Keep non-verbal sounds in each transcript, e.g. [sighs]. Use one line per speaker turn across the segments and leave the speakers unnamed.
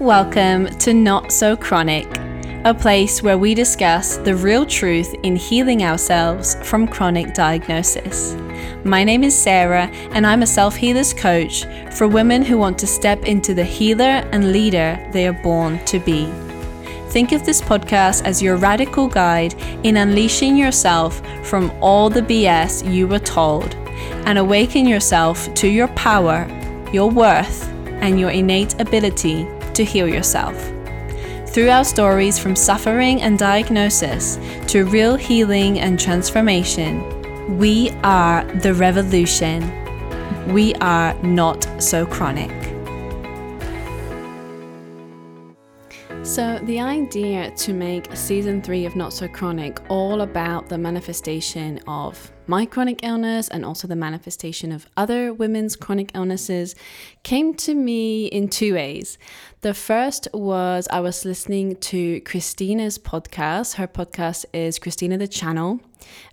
Welcome to Not So Chronic, a place where we discuss the real truth in healing ourselves from chronic diagnosis. My name is Sarah, and I'm a self healers coach for women who want to step into the healer and leader they are born to be. Think of this podcast as your radical guide in unleashing yourself from all the BS you were told and awaken yourself to your power, your worth, and your innate ability to heal yourself. Through our stories from suffering and diagnosis to real healing and transformation, we are the revolution. We are not so chronic. So, the idea to make season three of Not So Chronic all about the manifestation of my chronic illness and also the manifestation of other women's chronic illnesses came to me in two ways. The first was I was listening to Christina's podcast. Her podcast is Christina the Channel.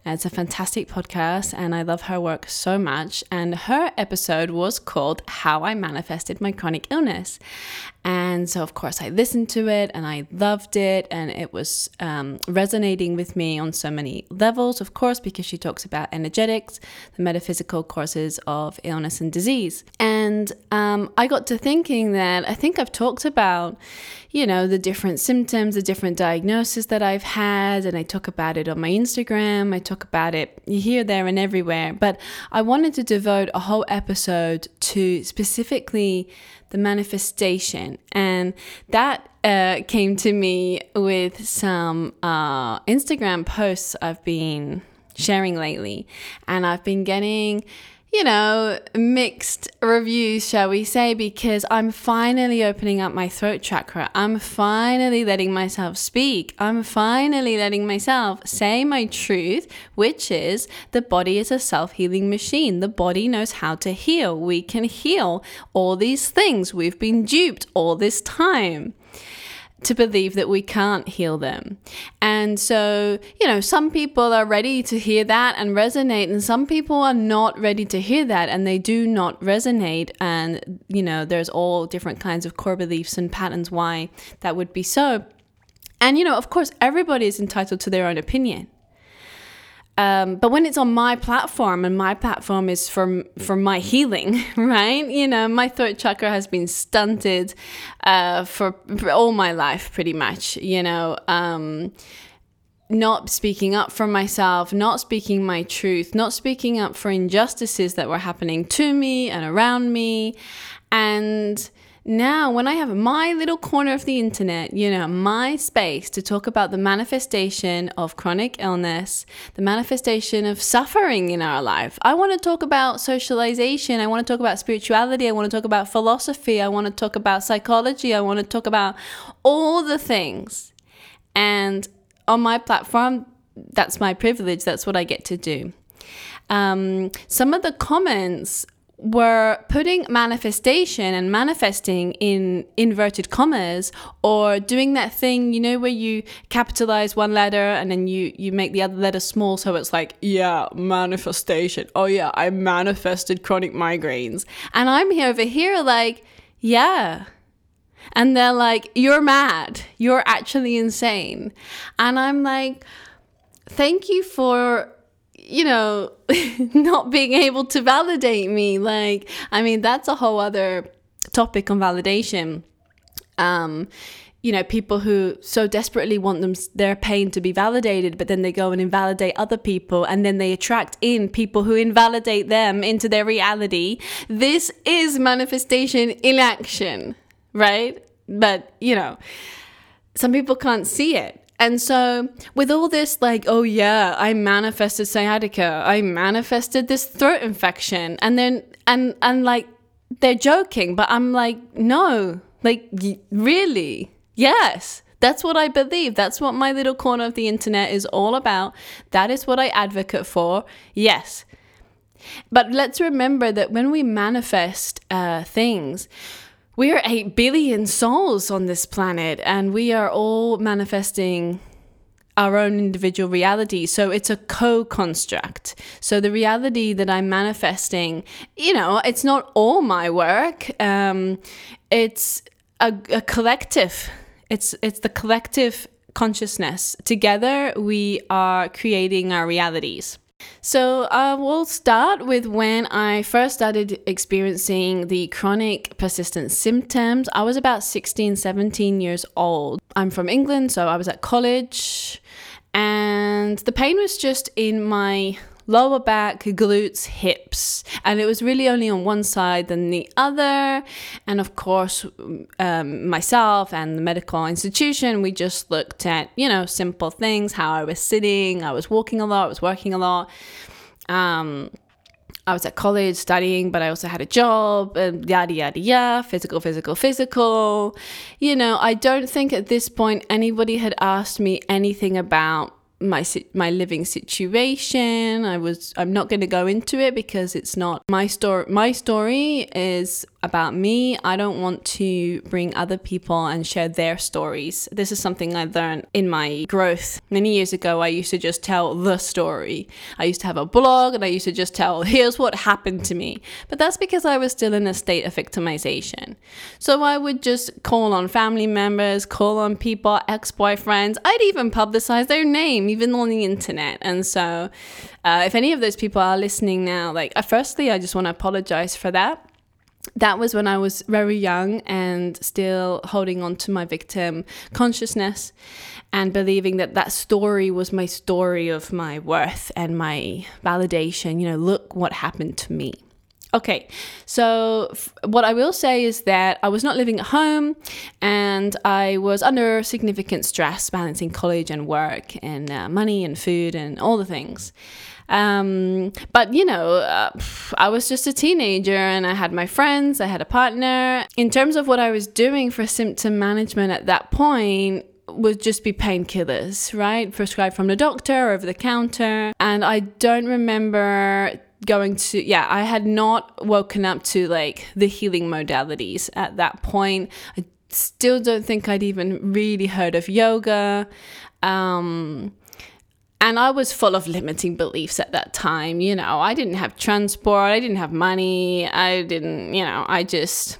It's a fantastic podcast and I love her work so much. And her episode was called How I Manifested My Chronic Illness. And so, of course, I listened to it and I loved it. And it was um, resonating with me on so many levels, of course, because she talks about energetics, the metaphysical causes of illness and disease. And um, I got to thinking that I think I've talked about, you know, the different symptoms, the different diagnoses that I've had, and I talk about it on my Instagram. I talk about it here, there, and everywhere. But I wanted to devote a whole episode to specifically the manifestation. And that uh, came to me with some uh, Instagram posts I've been sharing lately. And I've been getting, you know, mixed reviews, shall we say, because I'm finally opening up my throat chakra. I'm finally letting myself speak. I'm finally letting myself say my truth, which is the body is a self healing machine. The body knows how to heal. We can heal all these things we've been duped all this time to believe that we can't heal them. And so, you know, some people are ready to hear that and resonate, and some people are not ready to hear that and they do not resonate. And, you know, there's all different kinds of core beliefs and patterns why that would be so. And, you know, of course, everybody is entitled to their own opinion. Um, but when it's on my platform and my platform is for for my healing, [laughs] right? You know, my throat chakra has been stunted uh, for, for, all my life, pretty much. You know, um, not speaking up for myself, not speaking my truth, not speaking up for injustices that were happening to me and around me, and now, when I have my little corner of the internet, you know, my space to talk about the manifestation of chronic illness, the manifestation of suffering in our life, I want to talk about socialization. I want to talk about spirituality. I want to talk about philosophy. I want to talk about psychology. I want to talk about all the things. And on my platform, that's my privilege. That's what I get to do. Um, some of the comments were putting manifestation and manifesting in inverted commas or doing that thing you know where you capitalize one letter and then you you make the other letter small so it's like yeah manifestation. Oh yeah i manifested chronic migraines. And i'm here over here like yeah. And they're like you're mad. You're actually insane. And i'm like thank you for you know, [laughs] not being able to validate me. Like, I mean, that's a whole other topic on validation. Um, you know, people who so desperately want them their pain to be validated, but then they go and invalidate other people, and then they attract in people who invalidate them into their reality. This is manifestation in action, right? But you know, some people can't see it. And so, with all this, like, oh yeah, I manifested sciatica, I manifested this throat infection, and then, and, and like, they're joking, but I'm like, no, like, really? Yes, that's what I believe. That's what my little corner of the internet is all about. That is what I advocate for. Yes. But let's remember that when we manifest uh, things, we are 8 billion souls on this planet and we are all manifesting our own individual reality. So it's a co construct. So the reality that I'm manifesting, you know, it's not all my work. Um, it's a, a collective. It's it's the collective consciousness. Together, we are creating our realities. So uh, we'll start with when I first started experiencing the chronic persistent symptoms. I was about 16, 17 years old. I'm from England, so I was at college, and the pain was just in my lower back, glutes, hips. And it was really only on one side than the other. And of course, um, myself and the medical institution, we just looked at, you know, simple things how I was sitting, I was walking a lot, I was working a lot. Um, I was at college studying, but I also had a job and yada, yada, yada, physical, physical, physical. You know, I don't think at this point anybody had asked me anything about my my living situation. I was I'm not going to go into it because it's not my story. My story is about me. I don't want to bring other people and share their stories. This is something I learned in my growth. Many years ago, I used to just tell the story. I used to have a blog and I used to just tell, here's what happened to me. But that's because I was still in a state of victimization. So I would just call on family members, call on people, ex boyfriends. I'd even publicize their name, even on the internet. And so, uh, if any of those people are listening now, like, uh, firstly, I just want to apologize for that that was when I was very young and still holding on to my victim consciousness and believing that that story was my story of my worth and my validation. You know, look what happened to me. Okay, so f- what I will say is that I was not living at home and I was under significant stress balancing college and work and uh, money and food and all the things. Um, but you know, uh, I was just a teenager and I had my friends, I had a partner. In terms of what I was doing for symptom management at that point, would just be painkillers, right? Prescribed from the doctor over the counter. And I don't remember going to, yeah, I had not woken up to like the healing modalities at that point. I still don't think I'd even really heard of yoga. Um, and I was full of limiting beliefs at that time. You know, I didn't have transport, I didn't have money, I didn't, you know, I just.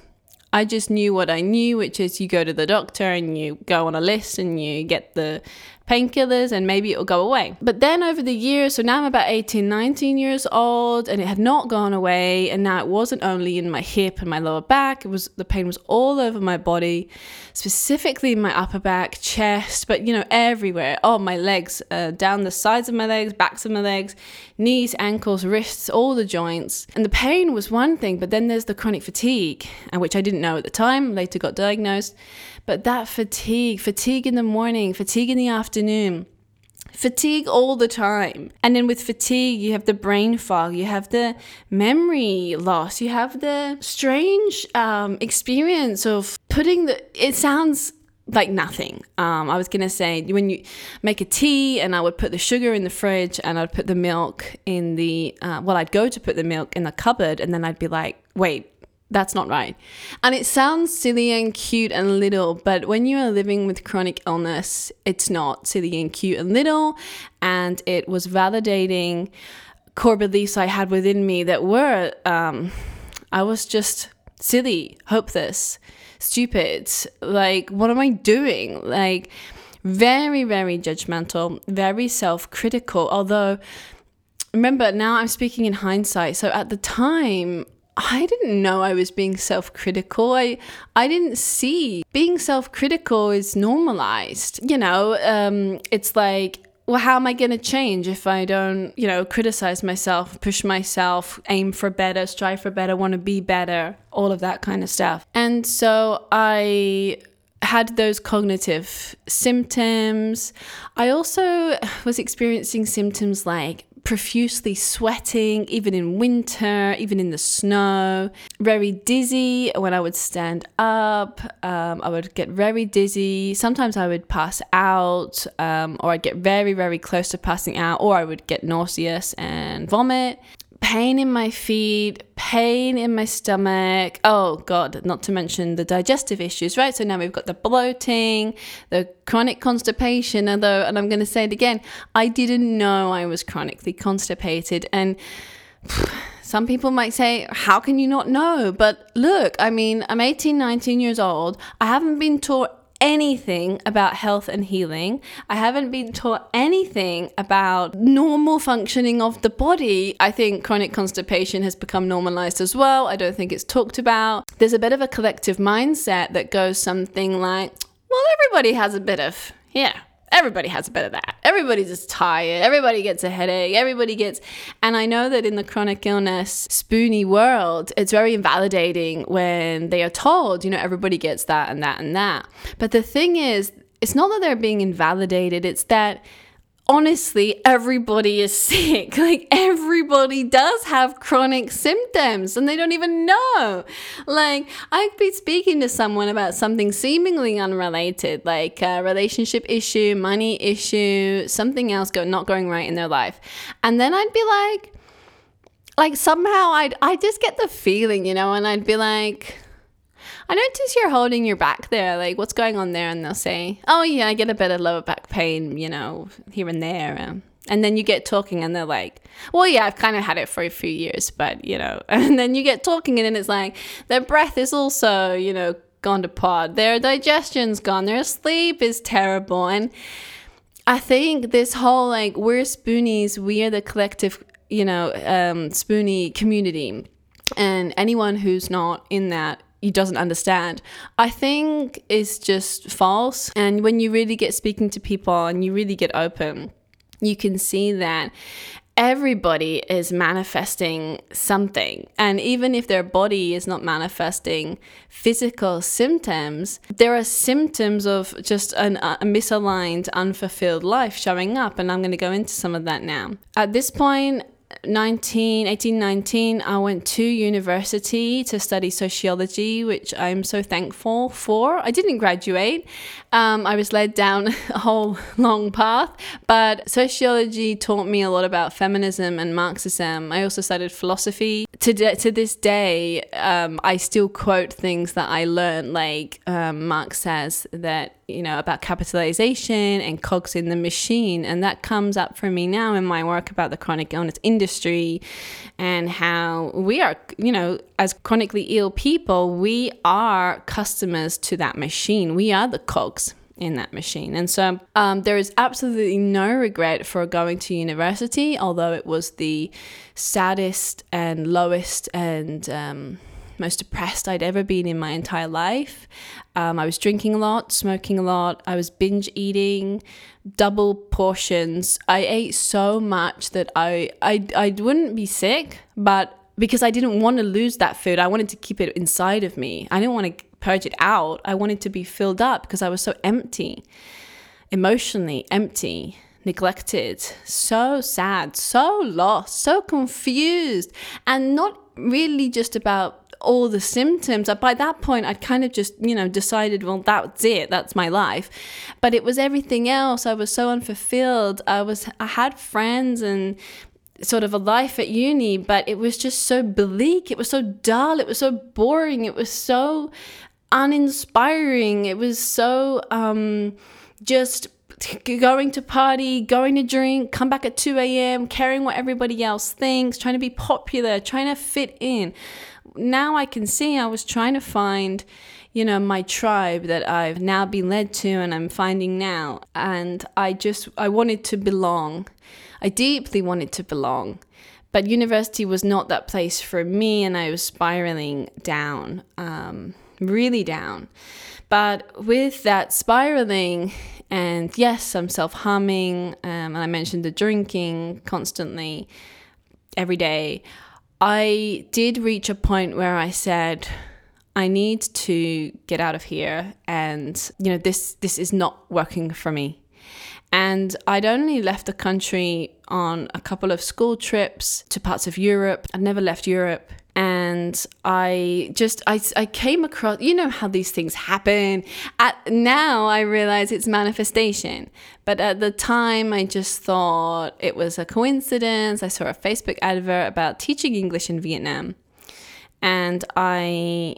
I just knew what I knew, which is you go to the doctor and you go on a list and you get the painkillers and maybe it'll go away. But then over the years, so now I'm about 18, 19 years old and it had not gone away. And now it wasn't only in my hip and my lower back, it was the pain was all over my body, specifically my upper back, chest, but you know, everywhere. Oh, my legs, uh, down the sides of my legs, backs of my legs, knees, ankles, wrists, all the joints. And the pain was one thing, but then there's the chronic fatigue, and which I didn't know at the time, later got diagnosed. But that fatigue, fatigue in the morning, fatigue in the afternoon, fatigue all the time. And then with fatigue, you have the brain fog, you have the memory loss, you have the strange um, experience of putting the, it sounds like nothing. Um, I was gonna say when you make a tea, and I would put the sugar in the fridge, and I'd put the milk in the uh, well, I'd go to put the milk in the cupboard, and then I'd be like, wait, that's not right. And it sounds silly and cute and little, but when you are living with chronic illness, it's not silly and cute and little. And it was validating core beliefs I had within me that were, um, I was just silly, hopeless, stupid. Like, what am I doing? Like, very, very judgmental, very self critical. Although, remember, now I'm speaking in hindsight. So at the time, I didn't know I was being self-critical. I I didn't see being self-critical is normalized. You know, um, it's like, well, how am I going to change if I don't, you know, criticize myself, push myself, aim for better, strive for better, want to be better, all of that kind of stuff. And so I had those cognitive symptoms. I also was experiencing symptoms like profusely sweating, even in winter, even in the snow. Very dizzy when I would stand up. Um, I would get very dizzy. Sometimes I would pass out, um, or I'd get very, very close to passing out, or I would get nauseous and vomit pain in my feet, pain in my stomach. Oh, God, not to mention the digestive issues, right? So now we've got the bloating, the chronic constipation. Although, and I'm going to say it again, I didn't know I was chronically constipated. And [sighs] some people might say, How can you not know? But look, I mean, I'm 18, 19 years old. I haven't been taught anything about health and healing. I haven't been taught anything about normal functioning of the body. I think chronic constipation has become normalized as well. I don't think it's talked about. There's a bit of a collective mindset that goes something like, well, everybody has a bit of, yeah, everybody has a bit of that. Everybody's just tired. Everybody gets a headache. Everybody gets. And I know that in the chronic illness spoony world, it's very invalidating when they are told, you know, everybody gets that and that and that. But the thing is, it's not that they're being invalidated, it's that honestly, everybody is [laughs] sick. Like, everybody does have chronic symptoms and they don't even know. Like, I've been speaking to someone about something seemingly unrelated, like a relationship issue, money issue, something else go- not going right in their life. And then I'd be like, like somehow I'd I just get the feeling, you know, and I'd be like, I notice you're holding your back there. Like, what's going on there? And they'll say, Oh, yeah, I get a bit of lower back pain, you know, here and there. Um, and then you get talking, and they're like, Well, yeah, I've kind of had it for a few years, but, you know, [laughs] and then you get talking, and then it's like, their breath is also, you know, gone to pod. Their digestion's gone. Their sleep is terrible. And I think this whole, like, we're spoonies, we are the collective, you know, um, spoonie community. And anyone who's not in that he doesn't understand, I think is just false. And when you really get speaking to people and you really get open, you can see that everybody is manifesting something. And even if their body is not manifesting physical symptoms, there are symptoms of just an, a misaligned, unfulfilled life showing up. And I'm going to go into some of that now. At this point, 19, 18, 19, I went to university to study sociology, which I'm so thankful for. I didn't graduate. Um, I was led down [laughs] a whole long path, but sociology taught me a lot about feminism and Marxism. I also studied philosophy. To, de- to this day, um, I still quote things that I learned, like um, Marx says that you know, about capitalization and cogs in the machine. And that comes up for me now in my work about the chronic illness industry and how we are, you know, as chronically ill people, we are customers to that machine. We are the cogs in that machine. And so um, there is absolutely no regret for going to university, although it was the saddest and lowest and um, most depressed I'd ever been in my entire life. Um, I was drinking a lot, smoking a lot. I was binge eating, double portions. I ate so much that I, I, I wouldn't be sick, but because I didn't want to lose that food, I wanted to keep it inside of me. I didn't want to purge it out. I wanted to be filled up because I was so empty, emotionally empty neglected, so sad, so lost, so confused, and not really just about all the symptoms. By that point, I'd kind of just, you know, decided, well, that's it, that's my life. But it was everything else. I was so unfulfilled. I was, I had friends and sort of a life at uni, but it was just so bleak. It was so dull. It was so boring. It was so uninspiring. It was so um, just going to party, going to drink, come back at 2 a.m., caring what everybody else thinks, trying to be popular, trying to fit in now I can see I was trying to find, you know, my tribe that I've now been led to and I'm finding now. And I just, I wanted to belong. I deeply wanted to belong. But university was not that place for me, and I was spiraling down, um, really down. But with that spiraling, and yes, I'm self harming, um, and I mentioned the drinking constantly every day. I did reach a point where I said, I need to get out of here and you know this this is not working for me. And I'd only left the country on a couple of school trips to parts of Europe. I'd never left Europe and I just I, I came across you know how these things happen at now I realize it's manifestation but at the time I just thought it was a coincidence I saw a Facebook advert about teaching English in Vietnam and I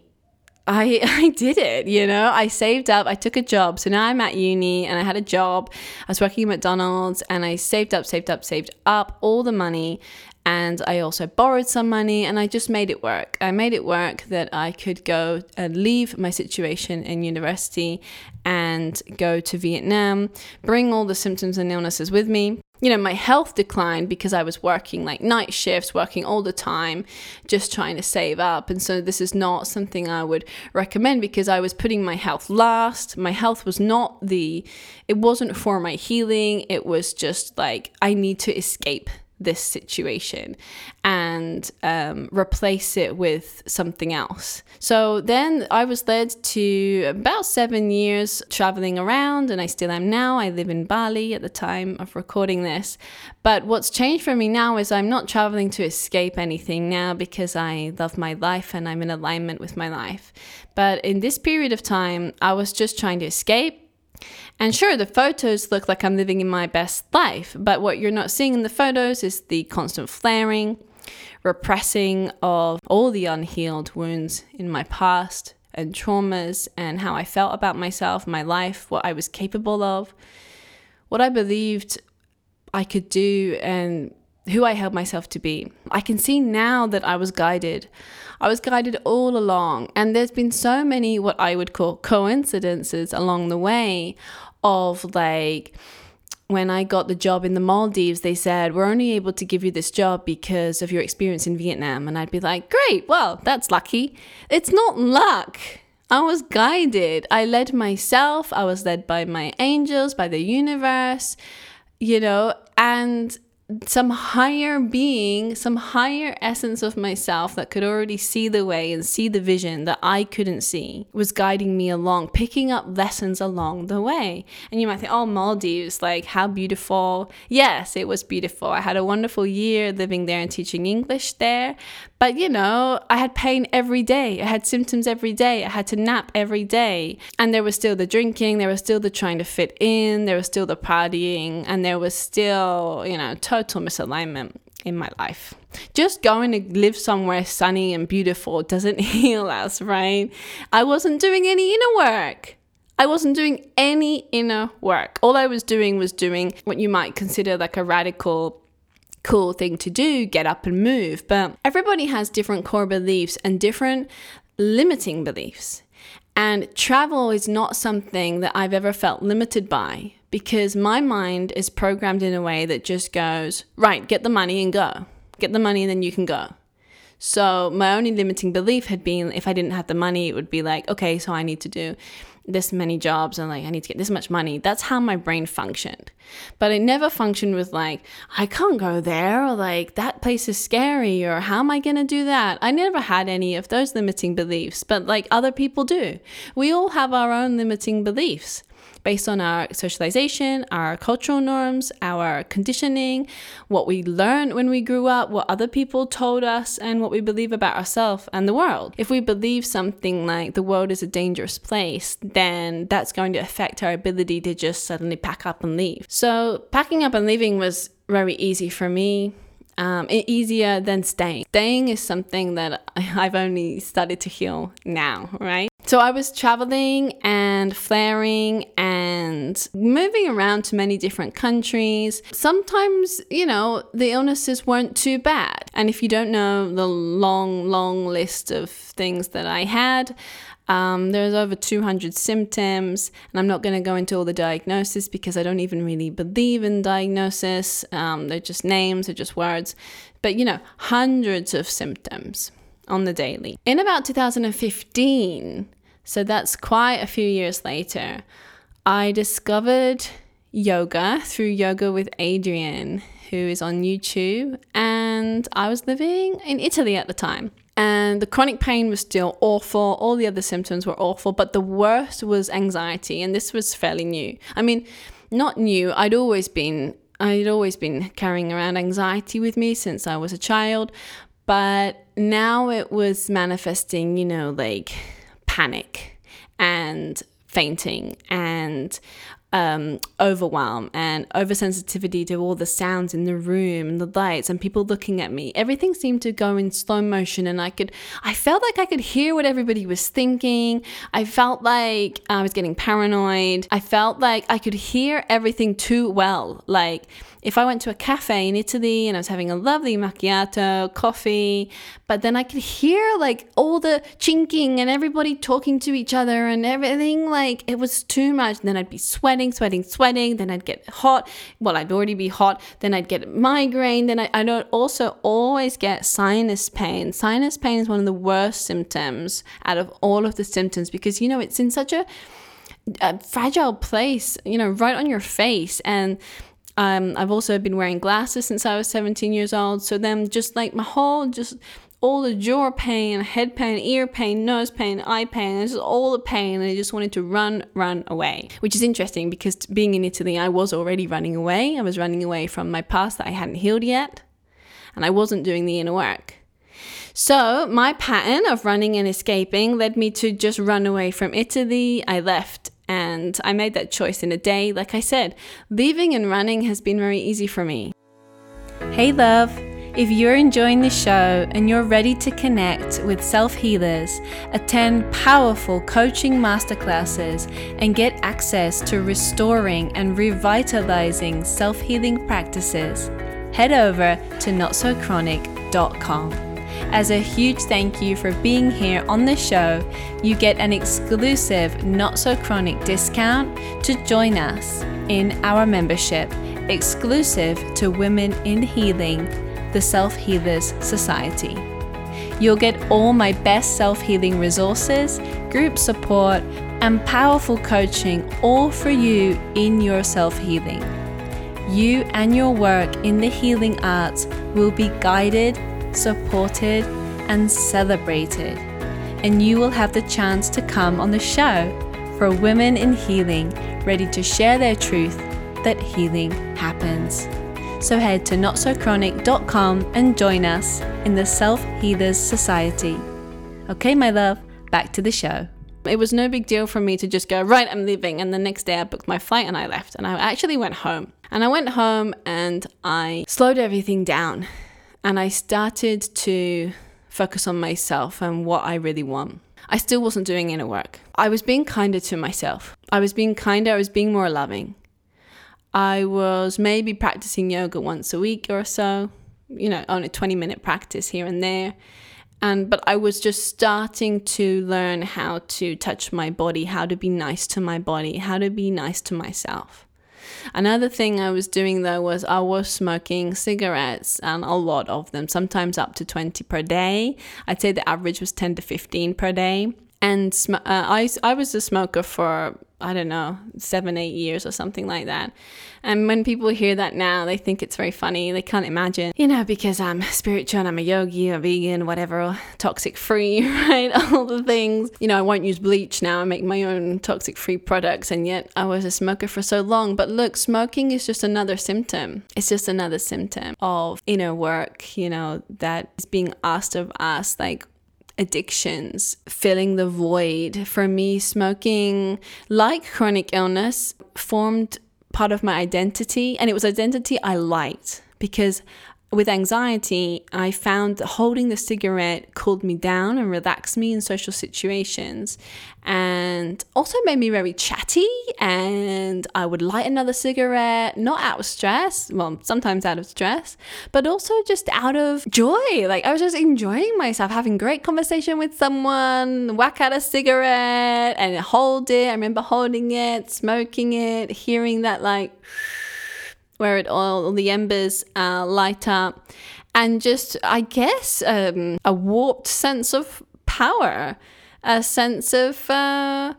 I, [laughs] I did it, you know. I saved up, I took a job. So now I'm at uni and I had a job. I was working at McDonald's and I saved up, saved up, saved up all the money and I also borrowed some money and I just made it work. I made it work that I could go and leave my situation in university and go to Vietnam, bring all the symptoms and illnesses with me. You know, my health declined because I was working like night shifts, working all the time, just trying to save up. And so, this is not something I would recommend because I was putting my health last. My health was not the, it wasn't for my healing. It was just like, I need to escape this situation and um, replace it with something else. So then I was led to about seven years traveling around, and I still am now. I live in Bali at the time of recording this. But what's changed for me now is I'm not traveling to escape anything now because I love my life and I'm in alignment with my life. But in this period of time, I was just trying to escape and sure, the photos look like I'm living in my best life, but what you're not seeing in the photos is the constant flaring, repressing of all the unhealed wounds in my past and traumas and how I felt about myself, my life, what I was capable of, what I believed I could do, and who I held myself to be. I can see now that I was guided. I was guided all along, and there's been so many what I would call coincidences along the way of like, when I got the job in the Maldives, they said, We're only able to give you this job because of your experience in Vietnam. And I'd be like, Great, well, that's lucky. It's not luck. I was guided. I led myself. I was led by my angels, by the universe, you know, and some higher being, some higher essence of myself that could already see the way and see the vision that I couldn't see was guiding me along, picking up lessons along the way. And you might think, oh, Maldives, like how beautiful. Yes, it was beautiful. I had a wonderful year living there and teaching English there. But you know, I had pain every day. I had symptoms every day. I had to nap every day. And there was still the drinking, there was still the trying to fit in, there was still the partying, and there was still, you know, misalignment in my life. Just going to live somewhere sunny and beautiful doesn't [laughs] heal us, right? I wasn't doing any inner work. I wasn't doing any inner work. All I was doing was doing what you might consider like a radical cool thing to do, get up and move. But everybody has different core beliefs and different limiting beliefs. And travel is not something that I've ever felt limited by because my mind is programmed in a way that just goes, right, get the money and go. Get the money and then you can go. So my only limiting belief had been if I didn't have the money, it would be like, okay, so I need to do this many jobs and like I need to get this much money. That's how my brain functioned. But it never functioned with like, I can't go there or like that place is scary or how am I going to do that? I never had any of those limiting beliefs, but like other people do. We all have our own limiting beliefs based on our socialization, our cultural norms, our conditioning, what we learned when we grew up, what other people told us, and what we believe about ourselves and the world. If we believe something like the world is a dangerous place, then that's going to affect our ability to just suddenly pack up and leave. So, packing up and leaving was very easy for me um, easier than staying. Staying is something that [laughs] I've only started to heal now, right? So I was traveling and flaring and moving around to many different countries. Sometimes, you know, the illnesses weren't too bad. And if you don't know the long, long list of things that I had, um, there's over 200 symptoms, and I'm not going to go into all the diagnosis because I don't even really believe in diagnosis. Um, they're just names, they're just words. But you know, hundreds of symptoms on the daily. In about 2015, so that's quite a few years later, I discovered yoga through Yoga with Adriene, who is on YouTube, and I was living in Italy at the time and the chronic pain was still awful. All the other symptoms were awful, but the worst was anxiety, and this was fairly new. I mean, not new. I'd always been I'd always been carrying around anxiety with me since I was a child, but now it was manifesting, you know, like panic and fainting and um, overwhelm and oversensitivity to all the sounds in the room and the lights and people looking at me. Everything seemed to go in slow motion, and I could, I felt like I could hear what everybody was thinking. I felt like I was getting paranoid. I felt like I could hear everything too well. Like, if I went to a cafe in Italy and I was having a lovely macchiato, coffee, but then I could hear like all the chinking and everybody talking to each other and everything, like it was too much. And then I'd be sweating, sweating, sweating. Then I'd get hot. Well, I'd already be hot. Then I'd get migraine. Then I, I'd also always get sinus pain. Sinus pain is one of the worst symptoms out of all of the symptoms because, you know, it's in such a, a fragile place, you know, right on your face. And um, I've also been wearing glasses since I was 17 years old. So then just like my whole, just all the jaw pain, head pain, ear pain, nose pain, eye pain, just all the pain. And I just wanted to run, run away, which is interesting because being in Italy, I was already running away. I was running away from my past that I hadn't healed yet. And I wasn't doing the inner work. So, my pattern of running and escaping led me to just run away from Italy. I left and I made that choice in a day. Like I said, leaving and running has been very easy for me.
Hey, love. If you're enjoying the show and you're ready to connect with self healers, attend powerful coaching masterclasses, and get access to restoring and revitalizing self healing practices, head over to notsochronic.com. As a huge thank you for being here on the show, you get an exclusive Not So Chronic discount to join us in our membership, exclusive to Women in Healing, the Self Healers Society. You'll get all my best self healing resources, group support, and powerful coaching all for you in your self healing. You and your work in the healing arts will be guided supported, and celebrated. And you will have the chance to come on the show for women in healing ready to share their truth that healing happens. So head to notsochronic.com and join us in the Self Healers Society. Okay, my love, back to the show.
It was no big deal for me to just go, right, I'm leaving. And the next day I booked my flight and I left. And I actually went home. And I went home and I slowed everything down and I started to focus on myself and what I really want. I still wasn't doing inner work. I was being kinder to myself. I was being kinder, I was being more loving. I was maybe practicing yoga once a week or so, you know, on a 20 minute practice here and there. And but I was just starting to learn how to touch my body, how to be nice to my body, how to be nice to myself. Another thing I was doing though was I was smoking cigarettes and a lot of them, sometimes up to 20 per day. I'd say the average was 10 to 15 per day. And sm- uh, I, I was a smoker for I don't know, seven, eight years or something like that. And when people hear that now, they think it's very funny. They can't imagine, you know, because I'm spiritual, and I'm a yogi, a vegan, whatever, toxic free, [laughs] right? [laughs] All the things. You know, I won't use bleach now. I make my own toxic free products. And yet I was a smoker for so long. But look, smoking is just another symptom. It's just another symptom of inner work, you know, that is being asked of us. Like, addictions, filling the void. For me, smoking, like chronic illness, formed part of my identity, and it was identity I liked because with anxiety, I found holding the cigarette cooled me down and relaxed me in social situations and also made me very chatty. And I would light another cigarette, not out of stress, well, sometimes out of stress, but also just out of joy. Like I was just enjoying myself, having great conversation with someone, whack out a cigarette and hold it. I remember holding it, smoking it, hearing that like, where it all the embers uh, light up, and just I guess um, a warped sense of power, a sense of uh,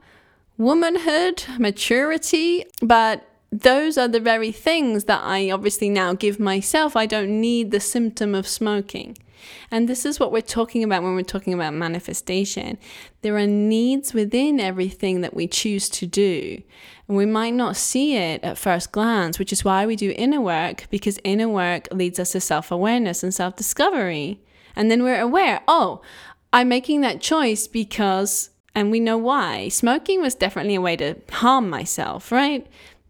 womanhood, maturity, but. Those are the very things that I obviously now give myself. I don't need the symptom of smoking. And this is what we're talking about when we're talking about manifestation. There are needs within everything that we choose to do. And we might not see it at first glance, which is why we do inner work, because inner work leads us to self awareness and self discovery. And then we're aware, oh, I'm making that choice because, and we know why. Smoking was definitely a way to harm myself, right?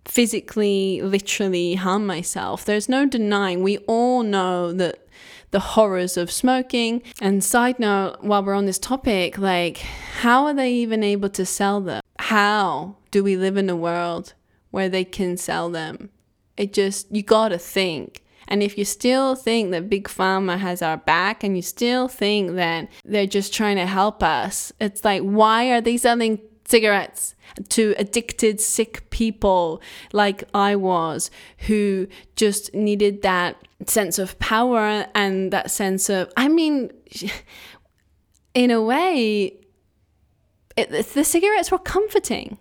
physically, literally harm myself. There's no denying. We all know that the horrors of smoking. And side note, while we're on this topic, like, how are they even able to sell them? How do we live in a world where they can sell them? It just, you gotta think. And if you still think that Big Pharma has our back and you still think that they're just trying to help us, it's like, why are they selling cigarettes to addicted, sick people like I was who just needed that sense of power and that sense of, I mean, [laughs] in a way, it, the cigarettes were comforting.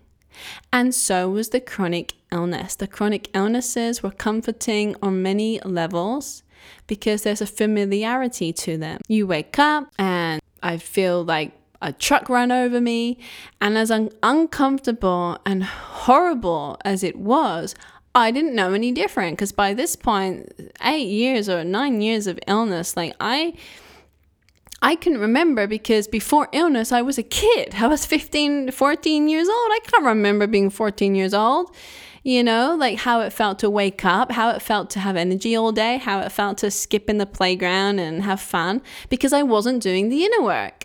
And so was the chronic illness. The chronic illnesses were comforting on many levels because there's a familiarity to them. You wake up and I feel like a truck ran over me, and as un- uncomfortable and horrible as it was, I didn't know any different because by this point, eight years or nine years of illness, like I. I can remember because before illness, I was a kid. I was 15, 14 years old. I can't remember being 14 years old. You know, like how it felt to wake up, how it felt to have energy all day, how it felt to skip in the playground and have fun because I wasn't doing the inner work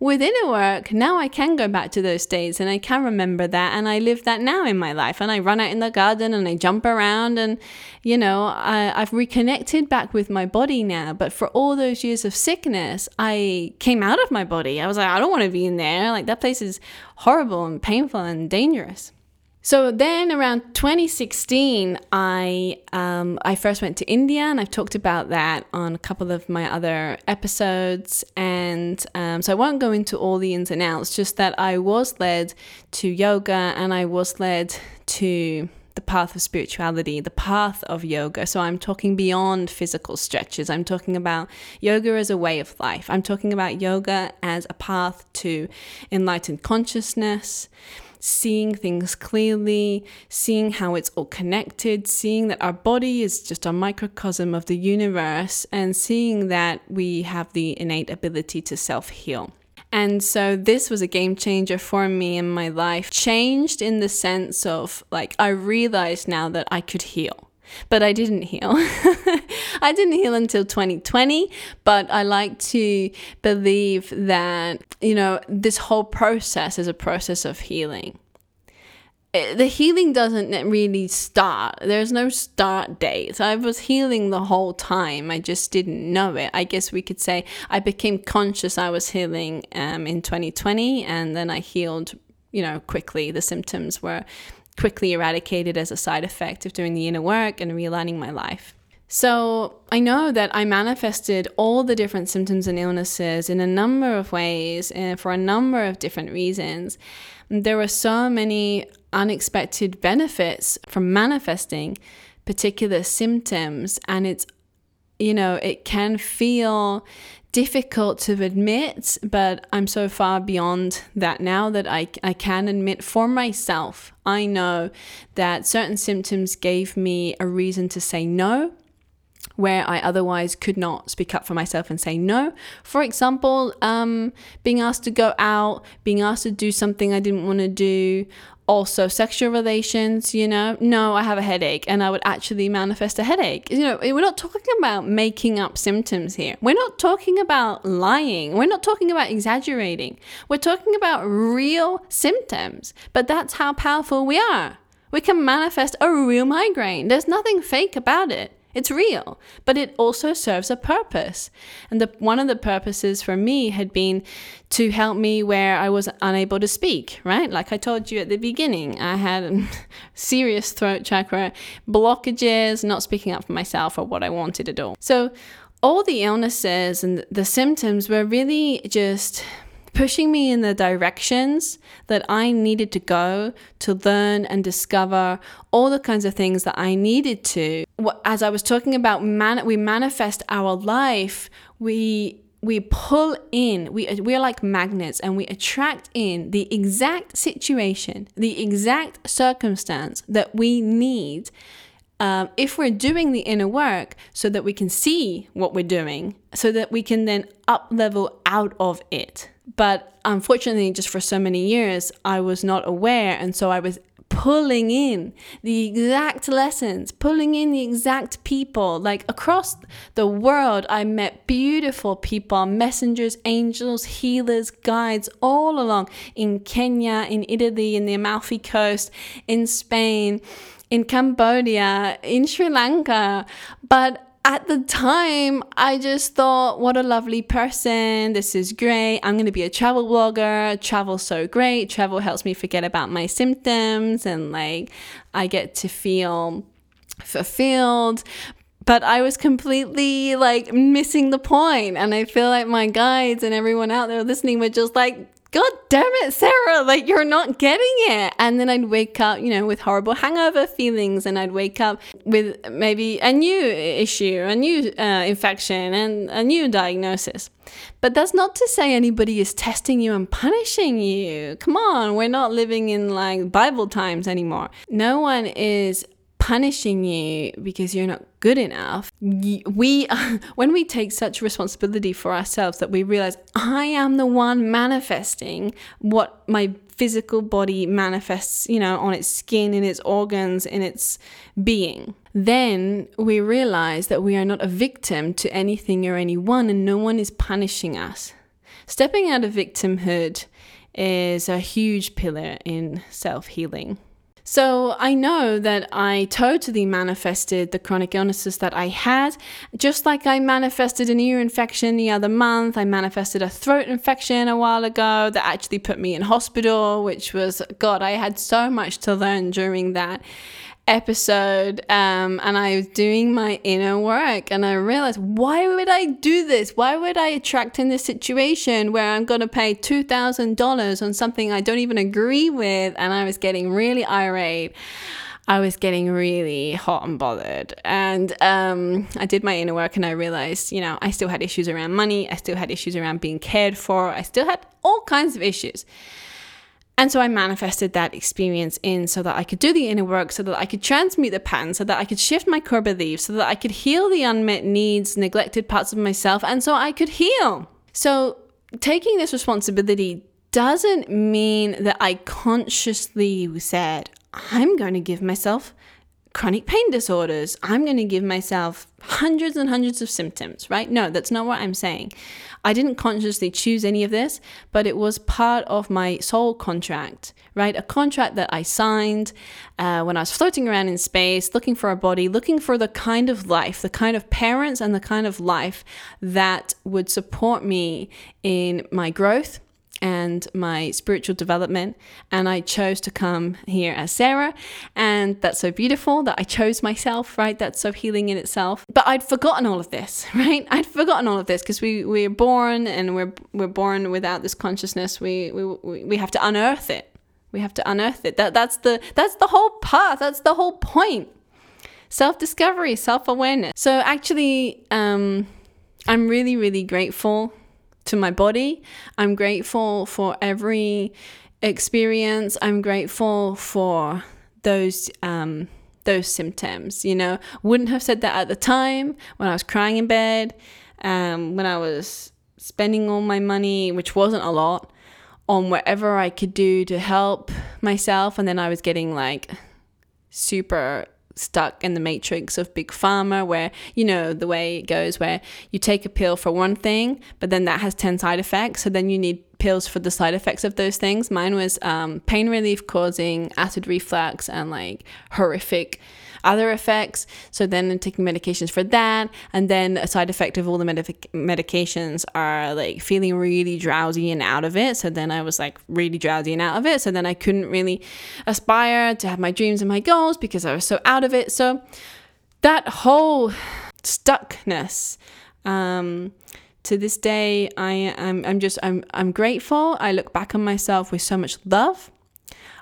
within a work, now I can go back to those days and I can remember that and I live that now in my life. And I run out in the garden and I jump around and, you know, I, I've reconnected back with my body now. But for all those years of sickness, I came out of my body. I was like, I don't want to be in there. Like that place is horrible and painful and dangerous. So then around 2016, I um, I first went to India, and I've talked about that on a couple of my other episodes. And um, so I won't go into all the ins and outs, just that I was led to yoga, and I was led to the path of spirituality, the path of yoga. So I'm talking beyond physical stretches. I'm talking about yoga as a way of life. I'm talking about yoga as a path to enlightened consciousness seeing things clearly, seeing how it's all connected, seeing that our body is just a microcosm of the universe, and seeing that we have the innate ability to self heal. And so this was a game changer for me in my life. Changed in the sense of like, I realized now that I could heal but I didn't heal. [laughs] I didn't heal until 2020, but I like to believe that, you know, this whole process is a process of healing. Eh, the healing doesn't really start. There's no start date. I was healing the whole time. I just didn't know it. I guess we could say I became conscious I was healing um, in 2020, and then I healed, you know, quickly. The symptoms were quickly eradicated as a side effect of doing the inner work and realigning my life. So I know that I manifested all the different symptoms and illnesses in a number of ways and for a number of different reasons. There were so many unexpected benefits from manifesting particular symptoms, and it's, you know, it can feel difficult to admit, but I'm so far beyond that now that I, I can admit for myself. I know that certain symptoms gave me a reason to say no where I otherwise could not speak up for myself and say no. For example, um, being asked to go out, being asked to do something I didn't want to do, also sexual relations, you know, no, I have a headache and I would actually manifest a headache. You know, we're not talking about making up symptoms here. We're not talking about lying. We're not talking about exaggerating. We're talking about real symptoms. But that's how powerful we are. We can manifest a real migraine. There's nothing fake about it. It's real, but it also serves a purpose. And the, one of the purposes for me had been to help me where I was unable to speak, right? Like I told you at the beginning, I had [laughs] serious throat chakra blockages, not speaking up for myself or what I wanted at all. So, all the illnesses and the symptoms were really just pushing me in the directions that I needed to go to learn and discover all the kinds of things that I needed to. As I was talking about, man- we manifest our life, we we pull in we we're like magnets and we attract in the exact situation the exact circumstance that we need um, if we're doing the inner work so that we can see what we're doing so that we can then up level out of it but unfortunately, just for so many years, I was not aware. And so I was pulling in the exact lessons, pulling in the exact people. Like across the world, I met beautiful people, messengers, angels, healers, guides, all along in Kenya, in Italy, in the Amalfi Coast, in Spain, in Cambodia, in Sri Lanka. But at the time, I just thought, what a lovely person. This is great. I'm going to be a travel blogger. Travel's so great. Travel helps me forget about my symptoms and like I get to feel fulfilled. But I was completely like missing the point, And I feel like my guides and everyone out there listening were just like, God damn it, Sarah, like you're not getting it. And then I'd wake up, you know, with horrible hangover feelings, and I'd wake up with maybe a new issue, a new uh, infection, and a new diagnosis. But that's not to say anybody is testing you and punishing you. Come on, we're not living in like Bible times anymore. No one is punishing you because you're not good enough. We, [laughs] when we take such responsibility for ourselves that we realize I am the one manifesting what my physical body manifests, you know, on its skin, in its organs, in its being. Then we realize that we are not a victim to anything or anyone and no one is punishing us. Stepping out of victimhood is a huge pillar in self healing. So I know that I totally manifested the chronic illnesses that I had, just like I manifested an ear infection the other month. I manifested a throat infection a while ago that actually put me in hospital, which was, God, I had so much to learn during that episode um, and I was doing my inner work and I realized why would I do this? Why would I attract in this situation where I'm going to pay $2,000 on something I don't even agree with? And I was getting really irate. I was getting really hot and bothered. And um, I did my inner work and I realized, you know, I still had issues around money. I still had issues around being cared for. I still had all kinds of issues. And so I manifested that experience in so that I could do the inner work, so that I could transmute the pattern, so that I could shift my core beliefs, so that I could heal the unmet needs, neglected parts of myself, and so I could heal. So taking this responsibility doesn't mean that I consciously said, I'm going to give myself chronic pain disorders. I'm going to give myself hundreds and hundreds of symptoms, right? No, that's not what I'm saying. I didn't consciously choose any of this, but it was part of my soul contract, right? A contract that I signed uh, when I was floating around in space, looking for a body, looking for the kind of life, the kind of parents, and the kind of life that would support me in my growth and my spiritual development. And I chose to come here as Sarah. And that's so beautiful that I chose myself, right? That's so healing in itself. But I'd forgotten all of this, [laughs] right? I'd forgotten all of this because we, we're born and we're, we're born without this consciousness. We, we, we have to unearth it. We have to unearth it. That, that's, the, that's the whole path. That's the whole point. Self discovery, self awareness. So actually, um, I'm really, really grateful to my body. I'm grateful for every experience. I'm grateful for those um, those symptoms. You know, wouldn't have said that at the time when I was crying in bed, um, when I was spending all my money, which wasn't a lot, on whatever I could do to help myself, and then I was getting like super stuck in the matrix of big pharma where you know the way it goes where you take a pill for one thing but then that has 10 side effects. So then you need pills for the side effects of those things. Mine was um, pain relief causing acid reflux and like horrific other effects. So then I'm taking medications for that. And then a side effect of all the medic- medications are like feeling really drowsy and out of it. So then I was like really drowsy and out of it. So then I couldn't really aspire to have my dreams and my goals because I was so out of it. So that whole stuckness. Um, to this day, I am I'm just I'm I'm grateful. I look back on myself with so much love.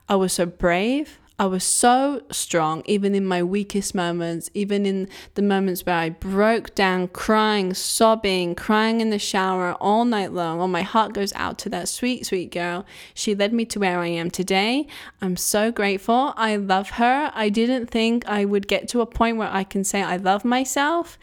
I was so brave. I was so strong, even in my weakest moments, even in the moments where I broke down, crying, sobbing, crying in the shower all night long. Oh, my heart goes out to that sweet, sweet girl. She led me to where I am today. I'm so grateful. I love her. I didn't think I would get to a point where I can say I love myself.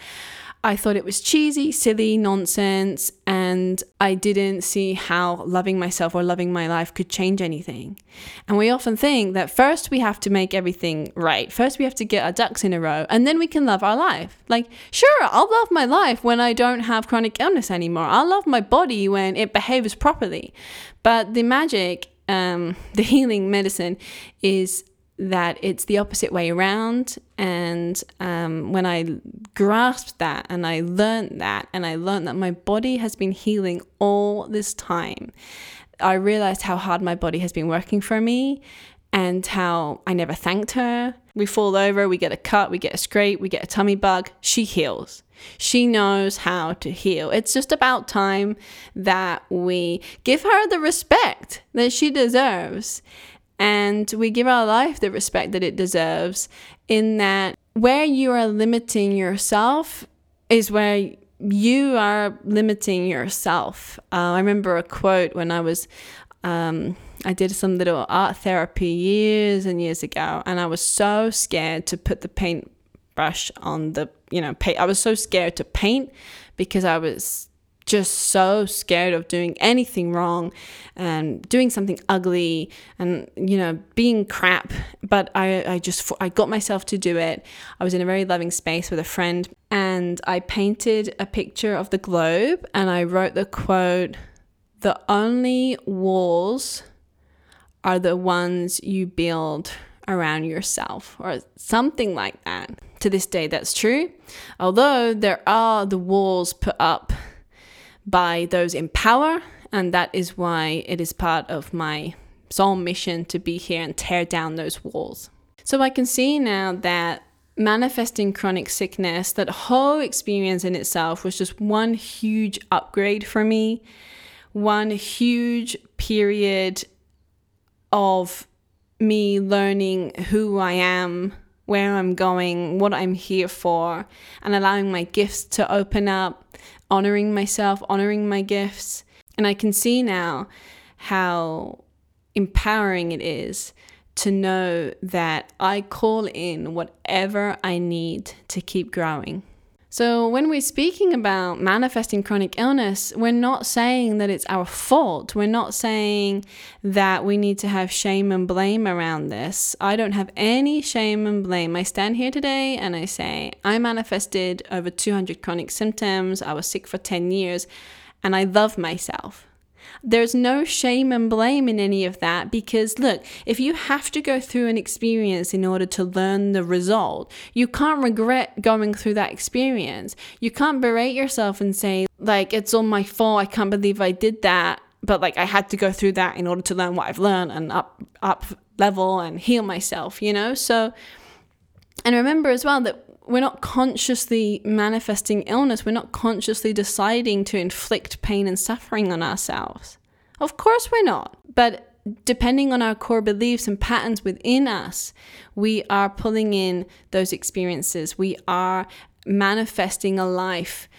I thought it was cheesy, silly, nonsense, and I didn't see how loving myself or loving my life could change anything. And we often think that first we have to make everything right. First we have to get our ducks in a row, and then we can love our life. Like, sure, I'll love my life when I don't have chronic illness anymore. I'll love my body when it behaves properly. But the magic, um, [laughs] the healing medicine is that it's the opposite way around. And um, when I grasped that and I learned that, and I learned that my body has been healing all this time, I realized how hard my body has been working for me and how I never thanked her. We fall over, we get a cut, we get a scrape, we get a tummy bug. She heals. She knows how to heal. It's just about time that we give her the respect that she deserves and we give our life the respect that it deserves in that where you are limiting yourself is where you are limiting yourself. Uh, I remember a quote when I was, um, I did some little art therapy years and years ago, and I was so scared to put the paintbrush on the, you know, paint. I was so scared to paint because I was just so scared of doing anything wrong and doing something ugly and you know being crap. But i i just i got myself to do it. I was in a very loving space with a friend and i painted a picture of the globe and i wrote the quote the only walls are the ones you build around yourself or something like that. To this day that's true. Although there are the walls put up by those in power. And that is why it is part of my soul mission to be here and tear down those walls. So I can see now that manifesting chronic sickness, that whole experience in itself was just one huge upgrade for me, one huge period of me learning who I am, where I'm going, what I'm here for, and allowing my gifts to open up, honoring myself, honoring my gifts. And I can see now how empowering it is to know that I call in whatever I need to keep growing. So, when we're speaking about manifesting chronic illness, we're not saying that it's our fault. We're not saying that we need to have shame and blame around this. I don't have any shame and blame. I stand here today and I say, I manifested over 200 chronic symptoms. I was sick for 10 years and I love myself. There's no shame and blame in any of that because, look, if you have to go through an experience in order to learn the result, you can't regret going through that experience. You can't berate yourself and say, like, it's all my fault. I can't believe I did that. But like I had to go through that in order to learn what I've learned and up up level and heal myself, you know? So and remember as well that we're not consciously manifesting illness. We're not consciously deciding to inflict pain and suffering on ourselves. Of course, we're not. But depending on our core beliefs and patterns within us, we are pulling in those experiences. We are manifesting a life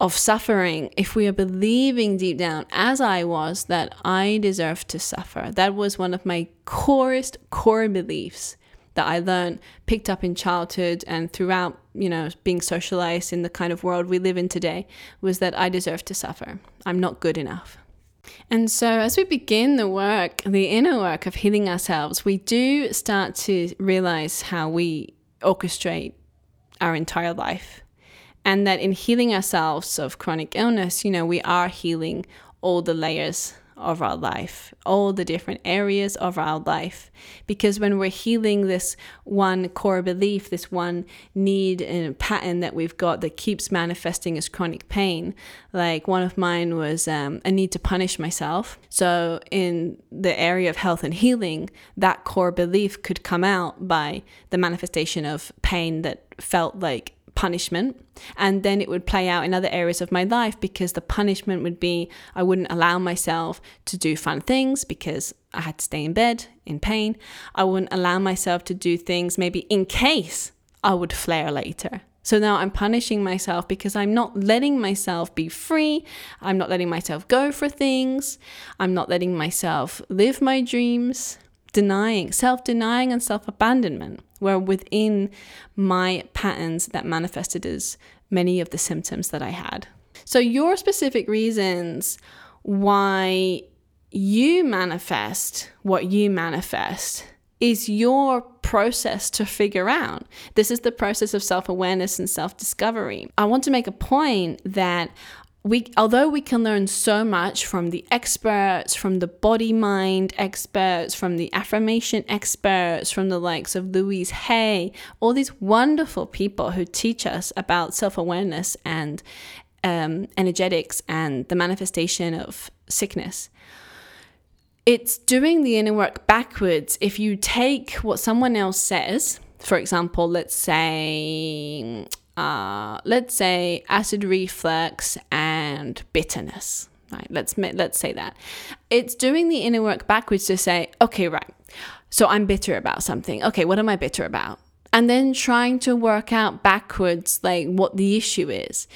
of suffering if we are believing deep down, as I was, that I deserve to suffer. That was one of my corest core beliefs that I learned, picked up in childhood and throughout, you know, being socialized in the kind of world we live in today, was that I deserve to suffer. I'm not good enough. And so, as we begin the work, the inner work of healing ourselves, we do start to realize how we orchestrate our entire life. And that in healing ourselves of chronic illness, you know, we are healing all the layers of our life, all the different areas of our life. Because when we're healing this one core belief, this one need and pattern that we've got that keeps manifesting as chronic pain, like one of mine was um, a need to punish myself. So, in the area of health and healing, that core belief could come out by the manifestation of pain that felt like punishment. And then it would play out in other areas of my life because the punishment would be I wouldn't allow myself to do fun things because I had to stay in bed in pain. I wouldn't allow myself to do things maybe in case I would flare later. So now I'm punishing myself because I'm not letting myself be free. I'm not letting myself go for things. I'm not letting myself live my dreams denying, self denying, and self abandonment were within my patterns that manifested as many of the symptoms that I had. So, your specific reasons why you manifest what you manifest is your process to figure out. This is the process of self awareness and self discovery. I want to make a point that we although we can learn so much from the experts from the body mind experts from the affirmation experts from the likes of louise hay all these wonderful people who teach us about self-awareness and um, energetics and the manifestation of sickness. It's doing the inner work backwards. If you take what someone else says for example let's say uh, let's say acid reflux and bitterness right? Let's let's say that. It's doing the inner work backwards to say okay right. So i'm bitter about something. Okay what am i bitter about? And then trying to work out backwards like what the issue is.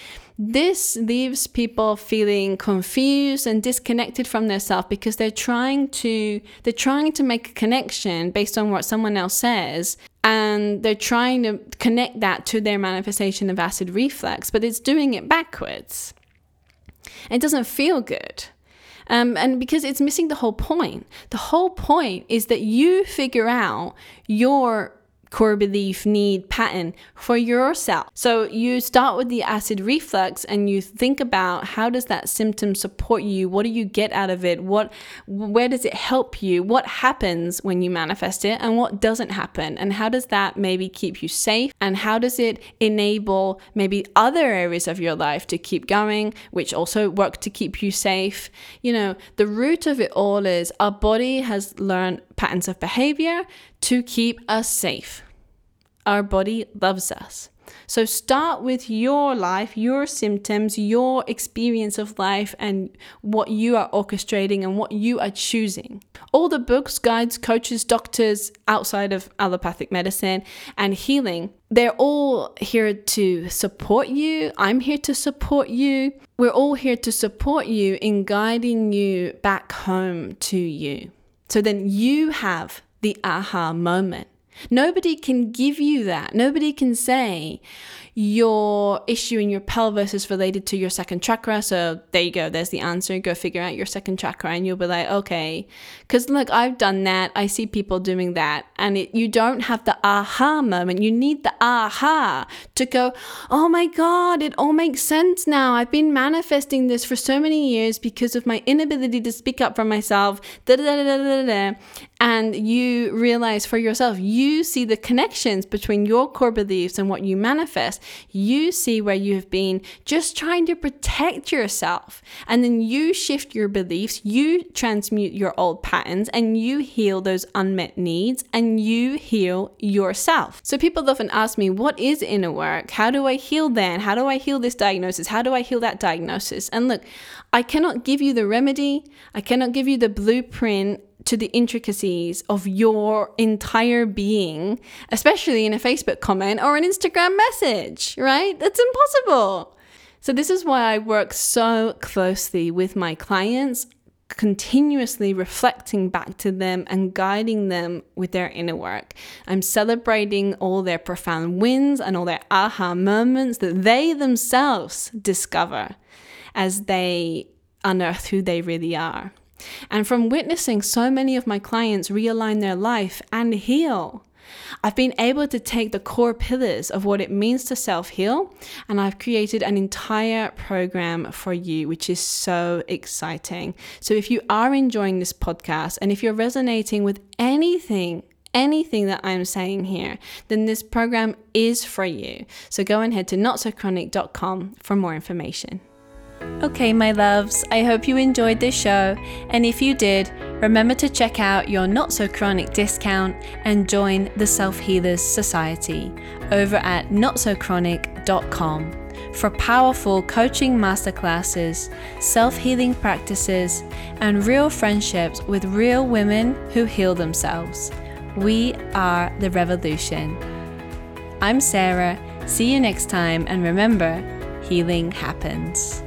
This leaves people feeling confused and disconnected from their self because they're trying to they're trying to make a connection based on what someone else says and they're trying to connect that to their manifestation of acid reflux, but it's doing it backwards. It doesn't feel good. Um, and because it's missing the whole point. The whole point is that you figure out your core belief need pattern for yourself. So you start with the acid reflux and you think about how does that symptom support you? What do you get out of it? What where does it help you? What happens when you manifest it and what doesn't happen? And how does that maybe keep you safe? And how does it enable maybe other areas of your life to keep going, which also work to keep you safe? You know, the root of it all is our body has learned patterns of behavior to keep us safe. Our body loves us. So start with your life, your symptoms, your experience of life, and what you are orchestrating and what you are choosing. All the books, guides, coaches, doctors outside of allopathic medicine and healing, they're all here to support you. I'm here to support you. We're all here to support you in guiding you back home to you. So then you have the aha moment. Nobody can give you that. Nobody can say, your issue in your pelvis is related to your second chakra. So there you go. There's the answer. Go figure out your second chakra, and you'll be like, okay. Because look, I've done that. I see people doing that, and it, you don't have the aha moment. You need the aha to go, oh my God, it all makes sense now. I've been manifesting this for so many years because of my inability to speak up for myself. Da, da, da, da, da, da. And you realize for yourself, you see the connections between your core beliefs and what you manifest you see where you have been just trying to protect yourself. And then you shift your beliefs, you transmute your old patterns, and you heal those unmet needs and you heal yourself. So people often ask me, What is inner work? How do I heal then? How do I heal this diagnosis? How do I heal that diagnosis? And look, I cannot give you the remedy, I cannot give you the blueprint to the intricacies of your entire being, especially in a Facebook comment or an Instagram message, right? That's impossible. So, this is why I work so closely with my clients, continuously reflecting back to them and guiding them with their inner work. I'm celebrating all their profound wins and all their aha moments that they themselves discover as they unearth who they really are. And from witnessing so many of my clients realign their life and heal, I've been able to take the core pillars of what it means to self heal, and I've created an entire program for you, which is so exciting. So, if you are enjoying this podcast and if you're resonating with anything, anything that I'm saying here, then this program is for you. So, go ahead to notsochronic.com for more information.
Okay, my loves, I hope you enjoyed this show, and if you did, remember to check out your Not So Chronic discount and join the Self Healers Society over at notsochronic.com for powerful coaching masterclasses, self healing practices, and real friendships with real women who heal themselves. We are the revolution. I'm Sarah. See you next time, and remember, healing happens.